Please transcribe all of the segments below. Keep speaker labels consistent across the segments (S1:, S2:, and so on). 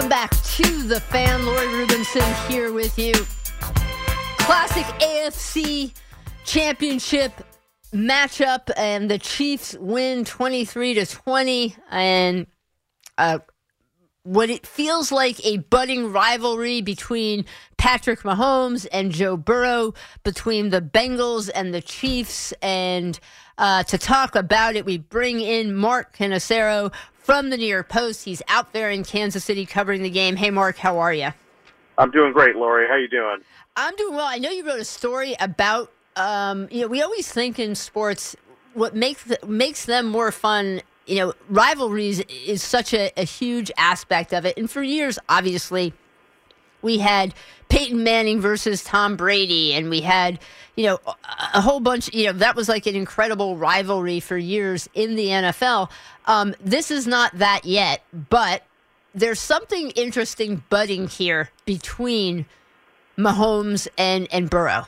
S1: Welcome back to the fan. Lori Rubinson here with you. Classic AFC championship matchup, and the Chiefs win 23 to 20. And uh, what it feels like a budding rivalry between Patrick Mahomes and Joe Burrow, between the Bengals and the Chiefs. And uh, to talk about it, we bring in Mark Cannizzaro from the New York Post. He's out there in Kansas City covering the game. Hey, Mark, how are you?
S2: I'm doing great, Lori. How you doing?
S1: I'm doing well. I know you wrote a story about. Um, you know, we always think in sports what makes makes them more fun you know, rivalries is such a, a huge aspect of it. And for years, obviously, we had Peyton Manning versus Tom Brady, and we had, you know, a whole bunch, you know, that was like an incredible rivalry for years in the NFL. Um, this is not that yet, but there's something interesting budding here between Mahomes and, and Burrow.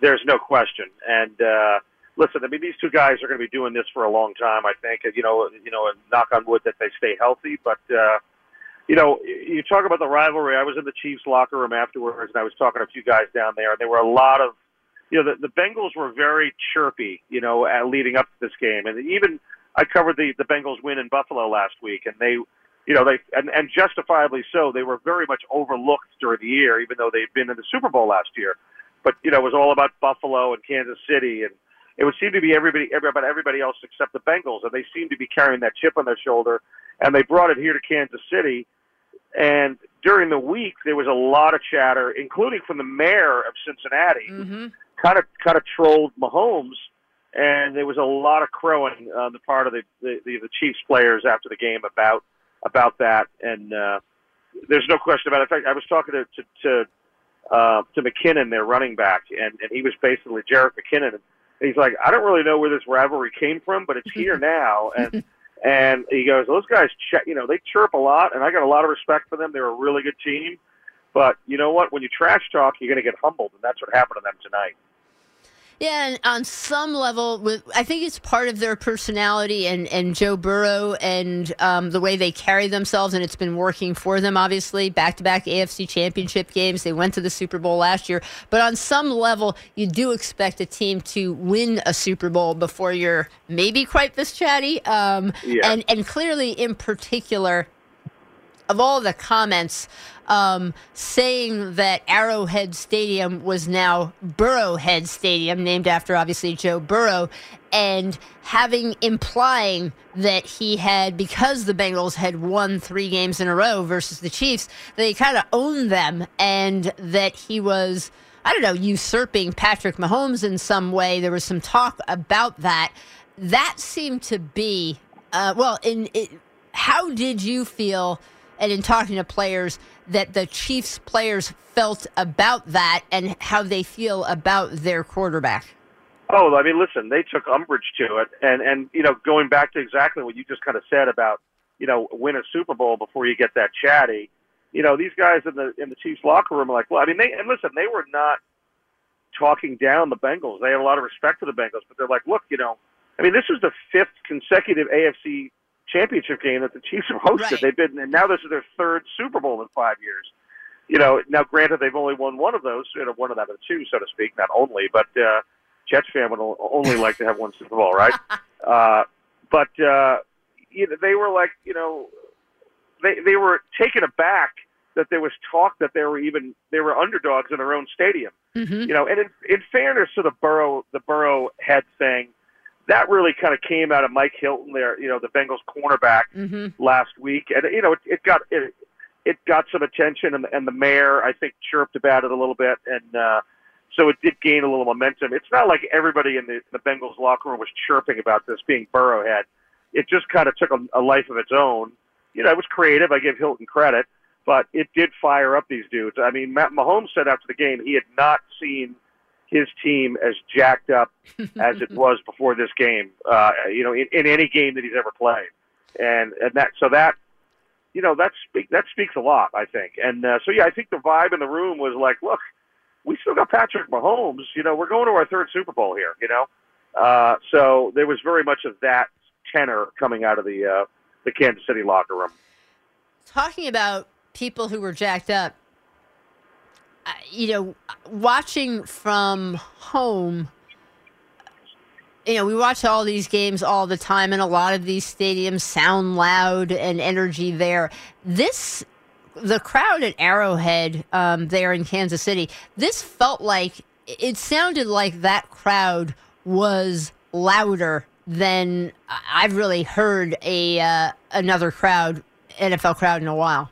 S2: There's no question. And, uh, listen, I mean, these two guys are going to be doing this for a long time. I think, you know, you know, knock on wood that they stay healthy. But uh, you know, you talk about the rivalry. I was in the Chiefs locker room afterwards, and I was talking to a few guys down there, and there were a lot of, you know, the, the Bengals were very chirpy, you know, at leading up to this game, and even I covered the the Bengals win in Buffalo last week, and they. You know, they and, and justifiably so. They were very much overlooked during the year, even though they'd been in the Super Bowl last year. But you know, it was all about Buffalo and Kansas City, and it would seem to be everybody, everybody, everybody else except the Bengals, and they seem to be carrying that chip on their shoulder. And they brought it here to Kansas City. And during the week, there was a lot of chatter, including from the mayor of Cincinnati,
S1: mm-hmm.
S2: kind of kind of trolled Mahomes, and there was a lot of crowing on the part of the the, the, the Chiefs players after the game about about that. And uh, there's no question about it. In fact, I was talking to to to, uh, to McKinnon, their running back, and and he was basically Jerick McKinnon. And he's like, I don't really know where this rivalry came from, but it's here now. And and he goes, those guys, ch- you know, they chirp a lot, and I got a lot of respect for them. They're a really good team. But you know what? When you trash talk, you're going to get humbled, and that's what happened to them tonight.
S1: Yeah, and on some level, with I think it's part of their personality and, and Joe Burrow and um, the way they carry themselves, and it's been working for them. Obviously, back to back AFC Championship games. They went to the Super Bowl last year, but on some level, you do expect a team to win a Super Bowl before you're maybe quite this chatty. Um,
S2: yeah.
S1: And and clearly, in particular, of all the comments um, saying that Arrowhead Stadium was now Burrowhead Stadium, named after obviously Joe Burrow, and having implying that he had because the Bengals had won three games in a row versus the Chiefs, they kind of owned them, and that he was. I don't know, usurping Patrick Mahomes in some way. There was some talk about that. That seemed to be, uh, well, in it, how did you feel and in talking to players that the Chiefs players felt about that and how they feel about their quarterback.
S2: Oh, I mean, listen, they took umbrage to it, and and you know, going back to exactly what you just kind of said about you know, win a Super Bowl before you get that chatty. You know, these guys in the in the Chiefs locker room are like, well, I mean, they and listen, they were not talking down the Bengals. They had a lot of respect for the Bengals, but they're like, look, you know, I mean, this is the fifth consecutive AFC championship game that the Chiefs have hosted.
S1: Right.
S2: They've been, and now this is their third Super Bowl in five years. You know, now granted they've only won one of those, you know, one of them, two, so to speak, not only, but uh, Jets fan would only like to have one Super Bowl, right? uh, but uh, you know, they were like, you know, they they were taken aback that there was talk that they were even they were underdogs in their own stadium.
S1: Mm-hmm.
S2: You know, and in, in fairness to the Burrow the Burrow head thing, that really kind of came out of Mike Hilton there. You know, the Bengals cornerback
S1: Mm-hmm.
S2: last week, and you know it, it got it, it got some attention, and, and the mayor I think chirped about it a little bit, and uh, so it did gain a little momentum. It's not like everybody in the the Bengals locker room was chirping about this being Burrowhead. It just kind of took a, a life of its own. You know, it was creative. I give Hilton credit, but it did fire up these dudes. I mean, Pat Mahomes said after the game he had not seen his team as jacked up as it was before this game. Uh, you know, in, in any game that he's ever played, and and that so that you know that speak that speaks a lot, I think. And uh, so yeah, I think the vibe in the room was like, look, we still got Patrick Mahomes. You know, we're going to our third Super Bowl here. You know, uh, so there was very much of that tenor coming out of the uh, the Kansas City locker room.
S1: Talking about people who were jacked up, you know, watching from home. You know, we watch all these games all the time, and a lot of these stadiums sound loud and energy there. This, the crowd at Arrowhead um, there in Kansas City, this felt like it sounded like that crowd was louder than I've really heard a uh, another crowd, NFL crowd, in a while.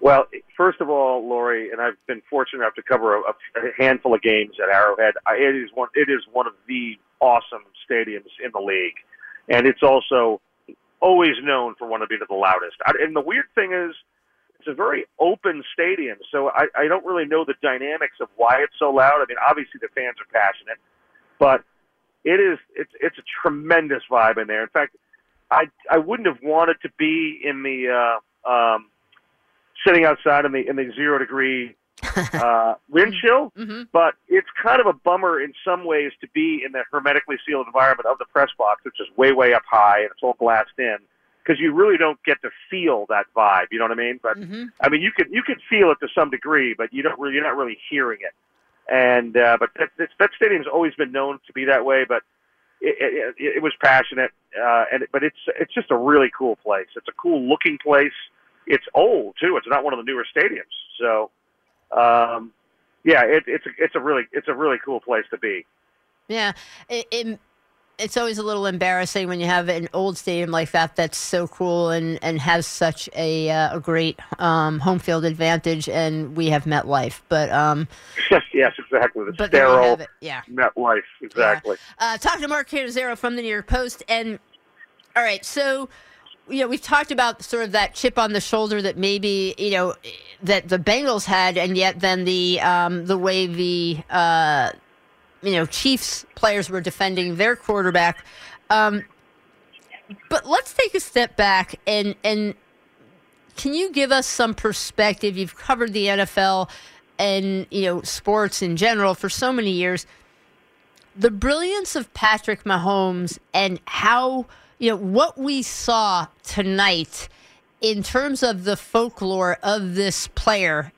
S2: Well, first of all, Lori, and I've been fortunate enough to cover a, a handful of games at Arrowhead. I, it is one. It is one of the awesome stadiums in the league, and it's also always known for one of being the loudest. I, and the weird thing is, it's a very open stadium, so I, I don't really know the dynamics of why it's so loud. I mean, obviously the fans are passionate, but it is it's it's a tremendous vibe in there. In fact, I I wouldn't have wanted to be in the uh, um, sitting outside in the in the zero degree uh, wind chill,
S1: Mm-hmm.
S2: but it's kind of a bummer in some ways to be in the hermetically sealed environment of the press box, which is way way up high and it's all glassed in, because you really don't get to feel that vibe. You know what I mean? But
S1: Mm-hmm.
S2: I mean, you can you can feel it to some degree, but you don't really you're not really hearing it. And uh, but that, that that stadium's always been known to be that way, but it, it, it was passionate, uh, and but it's it's just a really cool place. It's a cool looking place. It's old too. It's not one of the newer stadiums, so um, yeah, it, it's a, it's a really it's a really cool place to be.
S1: Yeah, it, it, it's always a little embarrassing when you have an old stadium like that that's so cool and, and has such a uh, a great um, home field advantage, and we have MetLife. But um,
S2: yes, exactly. The
S1: but there we
S2: sterile.
S1: Yeah.
S2: MetLife, exactly.
S1: Uh, talking to Mark Cannizzaro from the New York Post, and all right, so you know we've talked about sort of that chip on the shoulder that maybe you know that the Bengals had, and yet then the um, the way the uh, you know Chiefs players were defending their quarterback. Um, but let's take a step back and and can you give us some perspective? You've covered the NFL and you know sports in general for so many years the brilliance of Patrick Mahomes and how you know what we saw tonight in terms of the folklore of this player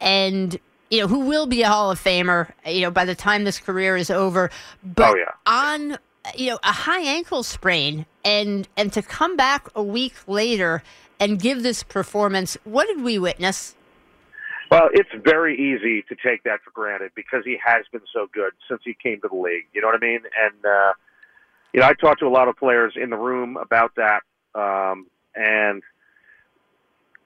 S1: and you know who will be a Hall of Famer you know by the time this career is over but
S2: Oh, yeah.
S1: on you know a high ankle sprain and and to come back a week later and give this performance what did we witness
S2: Well, it's very easy to take that for granted because he has been so good since he came to the league. You know what I mean? And uh, you know, I talked to a lot of players in the room about that, um, and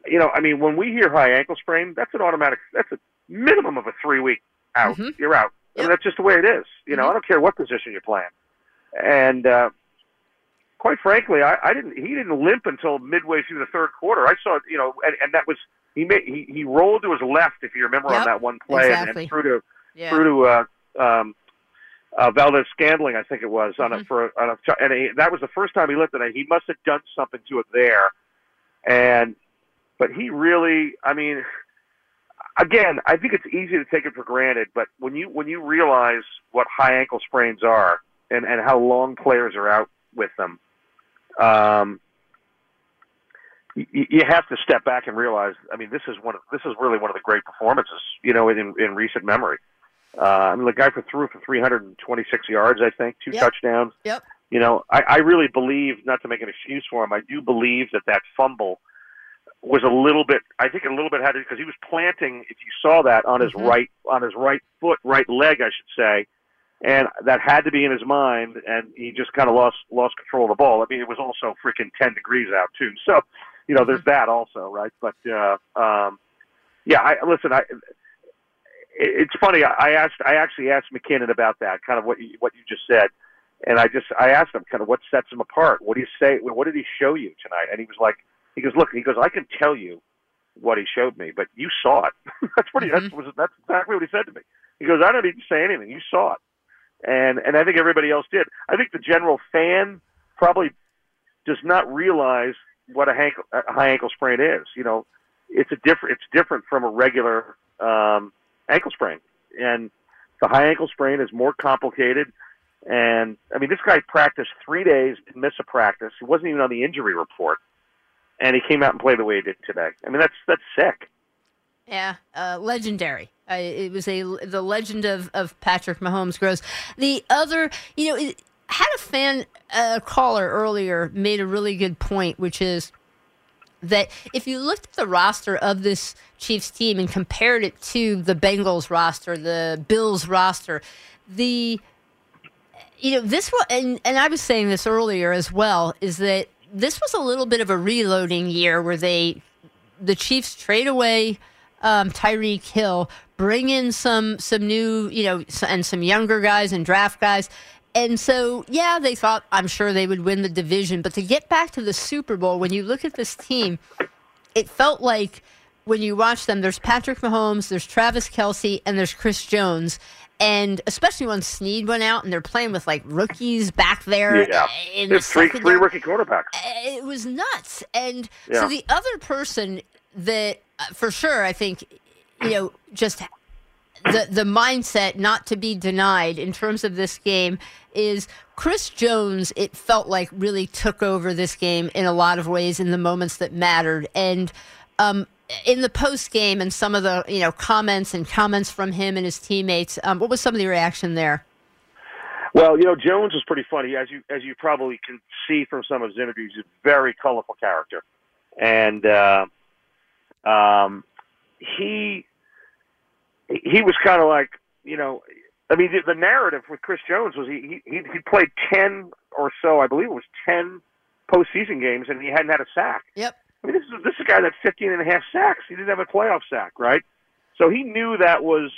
S2: you know, I mean, when we hear high ankle sprain, that's an automatic. That's a minimum of a three week out.
S1: Mhm.
S2: You're out. I mean, that's just the way it is. You know, I don't care what position you're playing. And uh, quite frankly, I, I didn't. He didn't limp until midway through the third quarter. I saw, you know, and, and that was he made he, he rolled to his left, if you remember,
S1: Yep,
S2: on that one play, and-
S1: exactly.
S2: and threw to
S1: yeah
S2: through to uh, um, uh, Valdes-Scantling, I think it was, on
S1: Mm-hmm.
S2: a for a, on a and he, that was the first time he looked at it. He must have done something to it there, and but he really, I mean, again, I think it's easy to take it for granted, but when you when you realize what high ankle sprains are and and how long players are out with them, um, you, you have to step back and realize. I mean, this is one of this is really one of the great performances, you know, in in recent memory. Uh, I mean, the guy for threw for 326 yards, I think, two
S1: Yep.
S2: touchdowns.
S1: Yep.
S2: You know, I, I really believe, not to make an excuse for him, I do believe that that fumble was a little bit. I think a little bit had to because he was planting. If you saw that on his
S1: Mhm.
S2: right on his right foot, right leg, I should say, and that had to be in his mind, and he just kind of lost lost control of the ball. I mean, it was also freaking ten degrees out too, so you know there's that also, right? But uh, um, yeah, I listen. I it's funny. I asked I actually asked McKinnon about that, kind of what you, what you just said, and I just I asked him kind of what sets him apart. What do you say? What did he show you tonight? And he was like, he goes, look, he goes, I can tell you what he showed me, but you saw it. that's what he, that's, was, that's exactly what he said to me. He goes, I don't need to say anything. You saw it. And, and I think everybody else did. I think the general fan probably does not realize what a, hank, a high ankle sprain is. You know, it's a different, it's different from a regular, um, ankle sprain. And the high ankle sprain is more complicated. And I mean, this guy practiced three days, didn't miss a practice. He wasn't even on the injury report and he came out and played the way he did today. I mean, that's that's sick.
S1: Yeah, uh, legendary. Uh, it was a the legend of, of Patrick Mahomes grows. The other, you know, had a fan uh, caller earlier made a really good point, which is that if you looked at the roster of this Chiefs team and compared it to the Bengals roster, the Bills roster, the you know this was, and and I was saying this earlier as well, is that this was a little bit of a reloading year where they the Chiefs trade away um, Tyreek Hill, bring in some some new, you know, and some younger guys and draft guys. And so, yeah, they thought I'm sure they would win the division, but to get back to the Super Bowl, when you look at this team, it felt like when you watch them, there's Patrick Mahomes, there's Travis Kelce, and there's Chris Jones. And especially when Sneed went out and they're playing with like rookies back there
S2: Yeah,
S1: uh, in the
S2: three three rookie quarterbacks.
S1: it was nuts. And
S2: Yeah.
S1: so the other person that, uh, for sure, I think, you know, just the the mindset not to be denied in terms of this game is Chris Jones. It felt like really took over this game in a lot of ways in the moments that mattered, and um, in the post game and some of the you know comments and comments from him and his teammates. Um, what was some of the reaction there?
S2: Well, you know, Jones is pretty funny, as you as you probably can see from some of his interviews. He's a very colorful character, and uh, um, he he was kind of like you know, I mean, the, the narrative with Chris Jones was he he he played ten or so, I believe it was ten postseason games, and he hadn't had a sack.
S1: Yep.
S2: I mean, this is this is a guy that's 15 and a half sacks. He didn't have a playoff sack, right? So he knew that was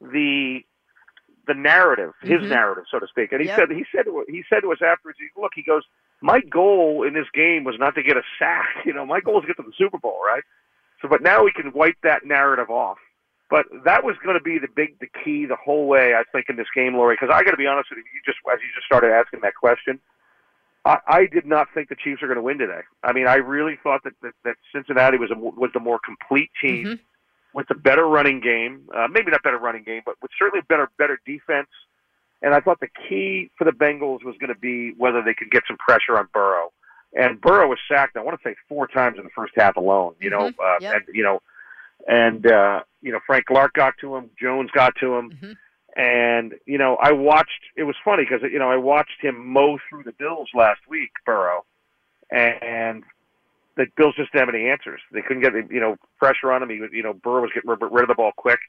S2: the the narrative, his
S1: Mhm.
S2: narrative, so to speak. And he
S1: Yep.
S2: said he said he said to us afterwards, he, "Look, he goes, my goal in this game was not to get a sack. You know, my goal is to get to the Super Bowl, right? So, but now we can wipe that narrative off. But that was going to be the big, the key the whole way. I think in this game, Lori, because I got to be honest with you, you just as you just started asking that question, I, I did not think the Chiefs were going to win today. I mean, I really thought that that, that Cincinnati was a, was the more complete team
S1: Mhm.
S2: with a better running game. Uh, maybe not better running game, but with certainly better better defense. And I thought the key for the Bengals was going to be whether they could get some pressure on Burrow. And Burrow was sacked. I want to say four times in the first half alone. You know,
S1: Mhm.
S2: uh,
S1: Yep.
S2: and you know, and uh, you know Frank Clark got to him, Jones got to him,
S1: Mhm.
S2: and you know I watched. It was funny because you know I watched him mow through the Bills last week, Burrow, and the Bills just didn't have any answers. They couldn't get you know pressure on him. He you know Burrow was getting rid of the ball quick.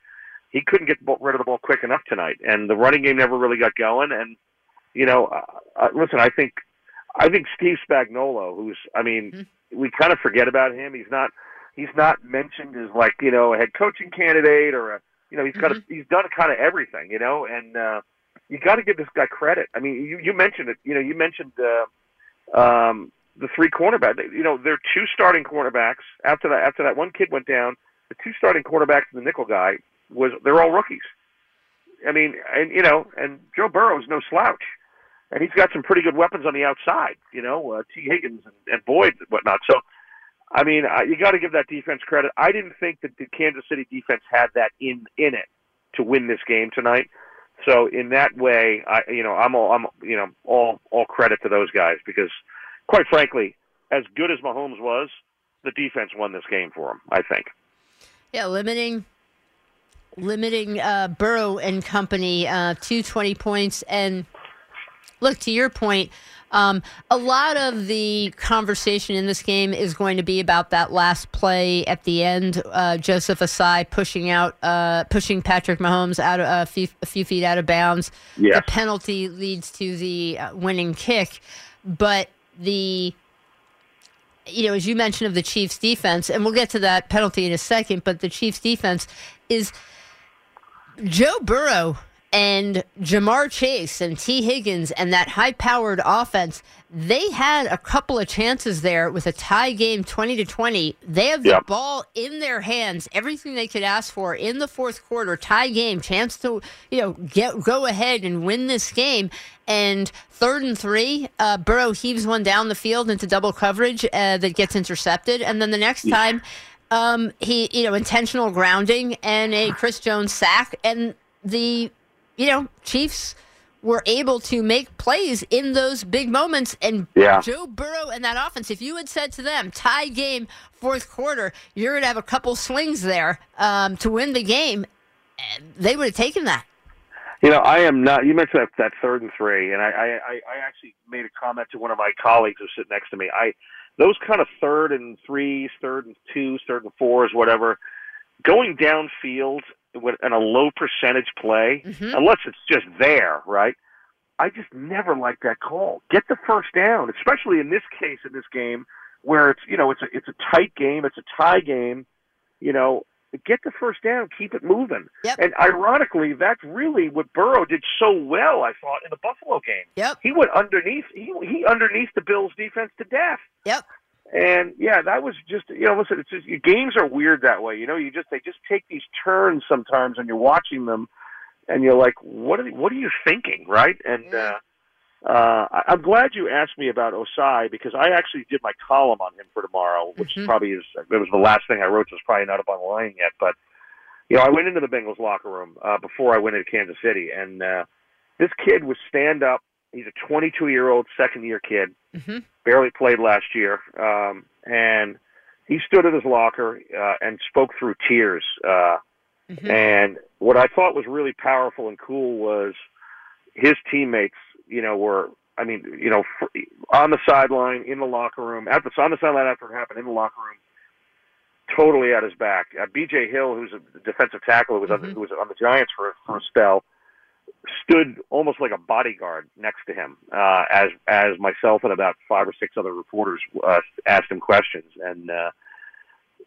S2: He couldn't get rid of the ball quick enough tonight, and the running game never really got going. And you know, uh, uh, listen, I think I think Steve Spagnuolo, who's I mean,
S1: Mhm.
S2: we kind of forget about him. He's not he's not mentioned as like you know a head coaching candidate or a you know he's got a, he's done kind of everything you know and uh, you got to give this guy credit. I mean you you mentioned it you know you mentioned uh, um, the three cornerbacks you know they're two starting cornerbacks after that after that one kid went down the two starting cornerbacks and the nickel guy was they're all rookies. I mean and you know and Joe Burrow is no slouch. And he's got some pretty good weapons on the outside, you know, uh, Tee Higgins and, and Boyd and whatnot. So, I mean, uh, you got to give that defense credit. I didn't think that the Kansas City defense had that in in it to win this game tonight. So in that way, I you know I'm all I'm you know all all credit to those guys because, quite frankly, as good as Mahomes was, the defense won this game for him. I think.
S1: Yeah, limiting limiting uh, Burrow and company uh, to 20 points. And look to your point. Um, a lot of the conversation in this game is going to be about that last play at the end. Uh, Joseph Ossai pushing out, uh, pushing Patrick Mahomes out of, uh, a, few, a few feet out of bounds. The penalty leads to the uh, winning kick, but the you know, as you mentioned of the Chiefs defense, and we'll get to that penalty in a second, but the Chiefs defense is Joe Burrow and Ja'Marr Chase and Tee Higgins and that high powered offense, they had a couple of chances there with a tie game 20 to 20. They have the
S2: Yep.
S1: ball in their hands, everything they could ask for in the fourth quarter, tie game, chance to, you know, get go ahead and win this game. And third and three, uh, Burrow heaves one down the field into double coverage uh, that gets intercepted. And then the next time, um, he, you know, intentional grounding and a Chris Jones sack. And the, you know, Chiefs were able to make plays in those big moments. And
S2: Yeah.
S1: Joe Burrow and that offense, if you had said to them, tie game, fourth quarter, you're going to have a couple swings there um, to win the game, they would have taken that.
S2: You know, I am not. You mentioned that, that third and three, and I, I, I actually made a comment to one of my colleagues who sit next to me. I those kind of third and threes, third and twos, third and fours, whatever, going downfield in a low percentage play,
S1: Mhm.
S2: unless it's just there, right? I just never like that call. Get the first down, especially in this case in this game where it's you know it's a it's a tight game, it's a tie game. You know, get the first down, keep it moving.
S1: Yep.
S2: And ironically, that's really what Burrow did so well. I thought in the Buffalo game,
S1: Yep.
S2: he went underneath. He he underneath the Bills' defense to death.
S1: Yep.
S2: And yeah, that was just you know listen, it's just games are weird that way. You know, you just they just take these turns sometimes, and you're watching them, and you're like, what are what are you thinking, right? And uh, uh, I'm glad you asked me about Ossai because I actually did my column on him for tomorrow, which
S1: Mhm.
S2: probably is it was the last thing I wrote, so it's probably not up online yet. But you know, I went into the Bengals locker room uh, before I went into Kansas City, and uh, this kid was stand up. He's a 22 year old second year kid
S1: hmm
S2: barely played last year, um, and he stood at his locker uh, and spoke through tears. Uh,
S1: Mhm.
S2: And what I thought was really powerful and cool was his teammates. You know, were I mean, you know, on the sideline, in the locker room, at the on the sideline after it happened, in the locker room, totally at his back. Uh, B.J. Hill, who's a defensive tackle, who was on the,
S1: Mhm.
S2: who was on the Giants for for a spell, stood almost like a bodyguard next to him uh, as as myself and about five or six other reporters uh, asked him questions. And uh,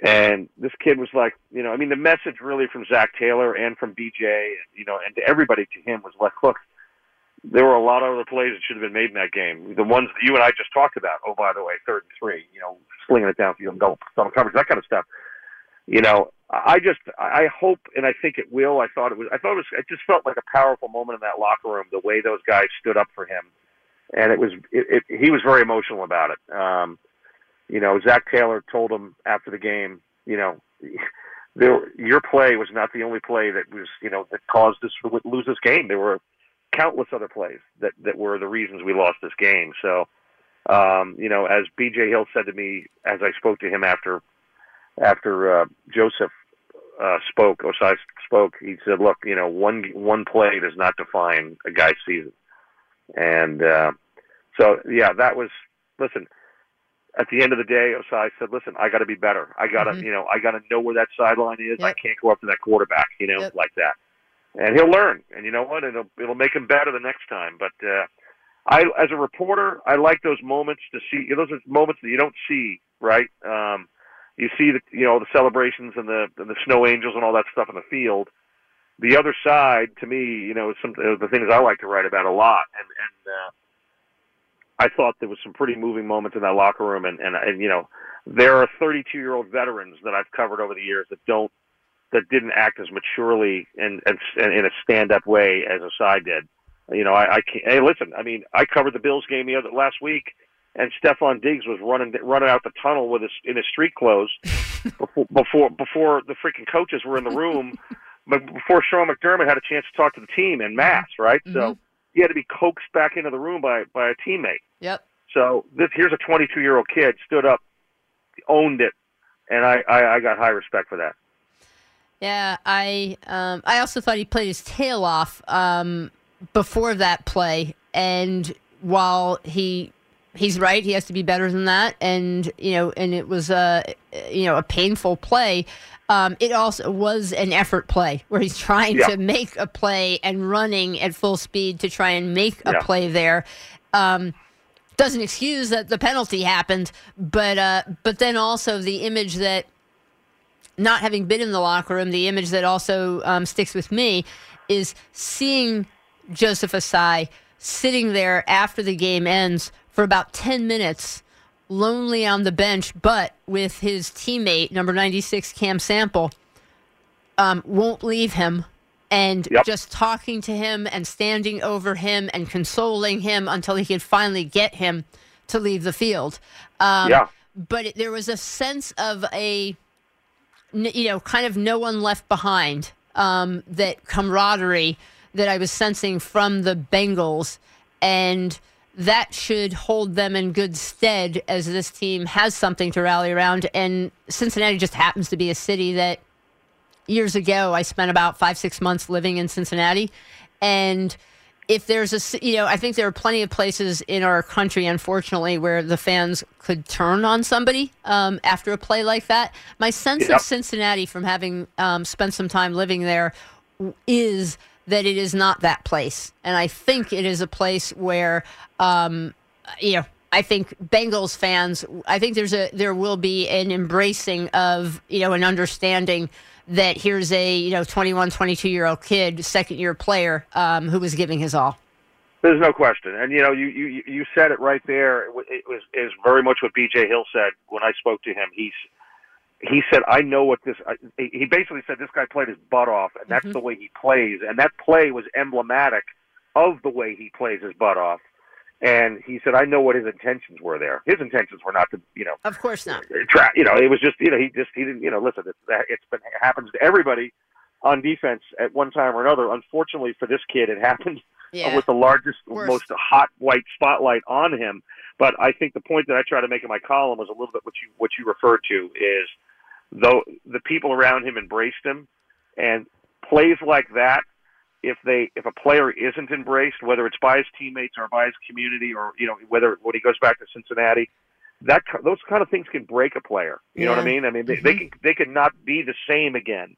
S2: and this kid was like you know I mean the message really from Zac Taylor and from BJ you know and to everybody to him was like look there were a lot of other plays that should have been made in that game. The ones that you and I just talked about oh by the way third and three you know slinging it downfield and double double coverage that kind of stuff you know, I just I hope and I think it will. I thought it was I thought it was it just felt like a powerful moment in that locker room the way those guys stood up for him, and it was it, it, he was very emotional about it. Um, you know, Zac Taylor told him after the game, you know, there your play was not the only play that was you know that caused us to lose this game. There were countless other plays that that were the reasons we lost this game. So. Um, you know, as BJ Hill said to me as I spoke to him after after uh, Joseph uh, spoke, Ossai spoke, he said, "Look, you know, one one play does not define a guy's season." And uh, so, yeah, that was. Listen, at the end of the day, Ossai said, "Listen, I got to be better. I got to,
S1: Mhm.
S2: you know, I got to know where that sideline is. I can't go up to that quarterback, you know,
S1: Yep.
S2: like that." And he'll learn. And you know what? It'll it'll make him better the next time. But uh, I, as a reporter, I like those moments to see. Those are moments that you don't see, right? Um, you see the you know the celebrations and the and the snow angels and all that stuff in the field. The other side, to me, you know, is some of the things I like to write about a lot. And and uh, I thought there was some pretty moving moments in that locker room. And and and you know, there are 32 year old veterans that I've covered over the years that don't that didn't act as maturely and and, and in a stand up way as Ossai did. You know, I, I can't. Hey, listen. I mean, I covered the Bills game the other last week, and Stefon Diggs was running running out the tunnel with his in his street clothes before before before the freaking coaches were in the room, but before Sean McDermott had a chance to talk to the team en mass, right? So he had to be coaxed back into the room by by a teammate.
S1: Yep.
S2: So this here's a 22 year old kid stood up, owned it, and I, I I got high respect for that.
S1: Yeah, I um, I also thought he played his tail off um, before that play, and while he he's right, he has to be better than that, and you know, and it was a you know a painful play. Um, it also was an effort play where he's trying
S2: Yeah.
S1: to make a play and running at full speed to try and make a
S2: Yeah.
S1: play there. Um, doesn't excuse that the penalty happened, but uh, but then also the image that not having been in the locker room, the image that also um, sticks with me is seeing Joseph Ossai sitting there after the game ends for about 10 minutes, lonely on the bench, but with his teammate, number 96, Cam Sample, um, won't leave him. And
S2: Yep.
S1: just talking to him and standing over him and consoling him until he could finally get him to leave the field. Um,
S2: Yeah.
S1: But it, there was a sense of a, you know, kind of no one left behind. Um, that camaraderie that I was sensing from the Bengals, and that should hold them in good stead as this team has something to rally around. And Cincinnati just happens to be a city that years ago I spent about five, six months living in Cincinnati, and if there's a, you know, I think there are plenty of places in our country, unfortunately, where the fans could turn on somebody um, after a play like that. My sense of Cincinnati, from having um, spent some time living there, is that it is not that place, and I think it is a place where, um, you know. I think Bengals fans. I think there's a there will be an embracing of you know an understanding that here's a you know 21, 22 year old kid, second year player um, who was giving his all.
S2: There's no question, and you know, you you you said it right there. It was is very much what B.J. Hill said when I spoke to him. He's he said, "I know what this." I, he basically said this guy played his butt off, and that's mm-hmm. the way he plays, and that play was emblematic of the way he plays his butt off. And he said, "I know what his intentions were there. His intentions were not to, you know,
S1: Of course not.
S2: Uh, tra- you know, it was just, you know, he just, he didn't, you know, listen, it's, it's been, it happens to everybody on defense at one time or another. Unfortunately for this kid, it happened
S1: Yeah.
S2: with the largest,
S1: Worst.
S2: most hot white spotlight on him. But I think the point that I try to make in my column was a little bit what you, what you referred to is though the people around him embraced him and plays like that if they if a player isn't embraced, whether it's by his teammates or by his community, or you know whether when he goes back to Cincinnati, that those kind of things can break a player. You know what I mean? I mean they, they mm-hmm. can they can not be the same again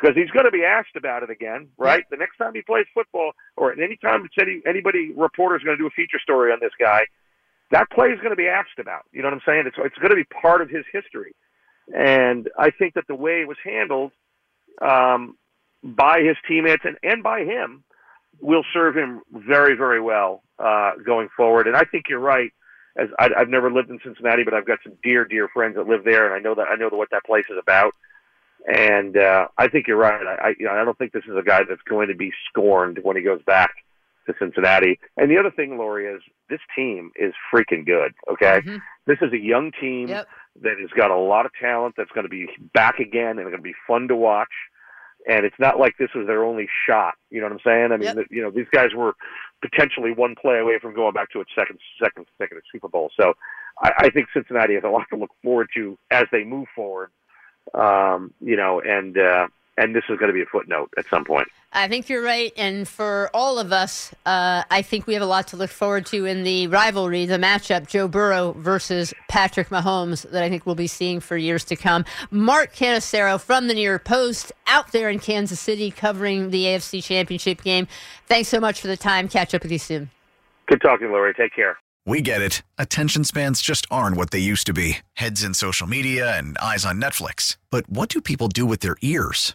S2: because he's going to be asked about it again, right? The next time he plays football, or any time it's any anybody reporter is going to do a feature story on this guy, that play is going to be asked about. You know what I'm saying? It's it's going to be part of his history, and I think that the way it was handled. Um, by his teammates and, and by him will serve him very, very well uh, going forward. And I think you're right. As I, I've never lived in Cincinnati, but I've got some dear, dear friends that live there, and I know that I know what that place is about. And uh, I think you're right. I, I, you know, I don't think this is a guy that's going to be scorned when he goes back to Cincinnati. And the other thing, Lori, is this team is freaking good. Okay,
S1: Mhm.
S2: this is a young team
S1: Yep.
S2: that has got a lot of talent. That's going to be back again and it's going to be fun to watch and it's not like this was their only shot. You know what I'm saying? I mean,
S1: Yep.
S2: you know, these guys were potentially one play away from going back to its second, second, second Super Bowl. So, I, I think Cincinnati has a lot to look forward to as they move forward. Um, you know, and uh, and this is going to be a footnote at some point.
S1: I think you're right, and for all of us, uh, I think we have a lot to look forward to in the rivalry, the matchup, Joe Burrow versus Patrick Mahomes, that I think we'll be seeing for years to come. Mark Cannizzaro from the New York Post, out there in Kansas City, covering the AFC Championship game. Thanks so much for the time. Catch up with you soon.
S2: Good talking, Lori. Take care.
S3: We get it. Attention spans just aren't what they used to be heads in social media and eyes on Netflix. But what do people do with their ears?